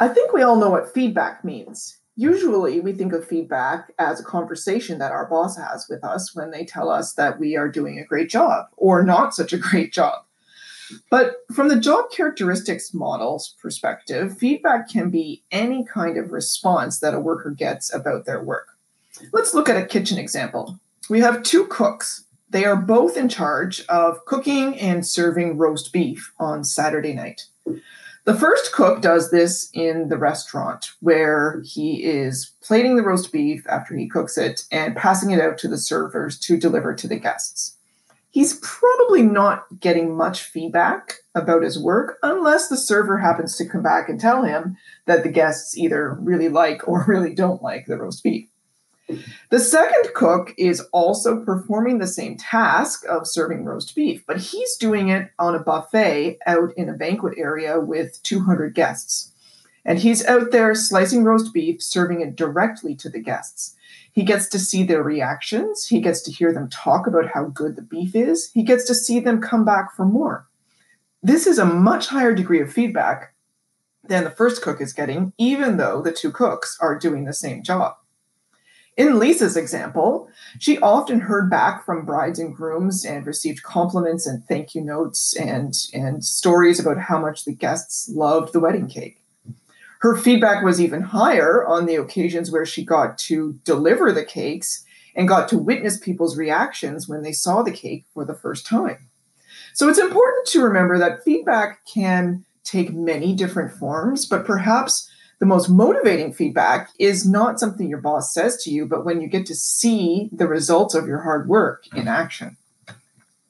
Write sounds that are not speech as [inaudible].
I think we all know what feedback means. Usually, we think of feedback as a conversation that our boss has with us when they tell us that we are doing a great job or not such a great job. But from the job characteristics model's perspective, feedback can be any kind of response that a worker gets about their work. Let's look at a kitchen example. We have two cooks. They are both in charge of cooking and serving roast beef on Saturday night. The first cook does this in the restaurant where he is plating the roast beef after he cooks it and passing it out to the servers to deliver to the guests. He's probably not getting much feedback about his work unless the server happens to come back and tell him that the guests either really like or [laughs] really don't like the roast beef. The second cook is also performing the same task of serving roast beef, but he's doing it on a buffet out in a banquet area with 200 guests. And he's out there slicing roast beef, serving it directly to the guests. He gets to see their reactions. He gets to hear them talk about how good the beef is. He gets to see them come back for more. This is a much higher degree of feedback than the first cook is getting, even though the two cooks are doing the same job. In Lisa's example, she often heard back from brides and grooms and received compliments and thank you notes and, and stories about how much the guests loved the wedding cake. Her feedback was even higher on the occasions where she got to deliver the cakes and got to witness people's reactions when they saw the cake for the first time. So it's important to remember that feedback can take many different forms, but perhaps the most motivating feedback is not something your boss says to you, but when you get to see the results of your hard work in mm-hmm. action.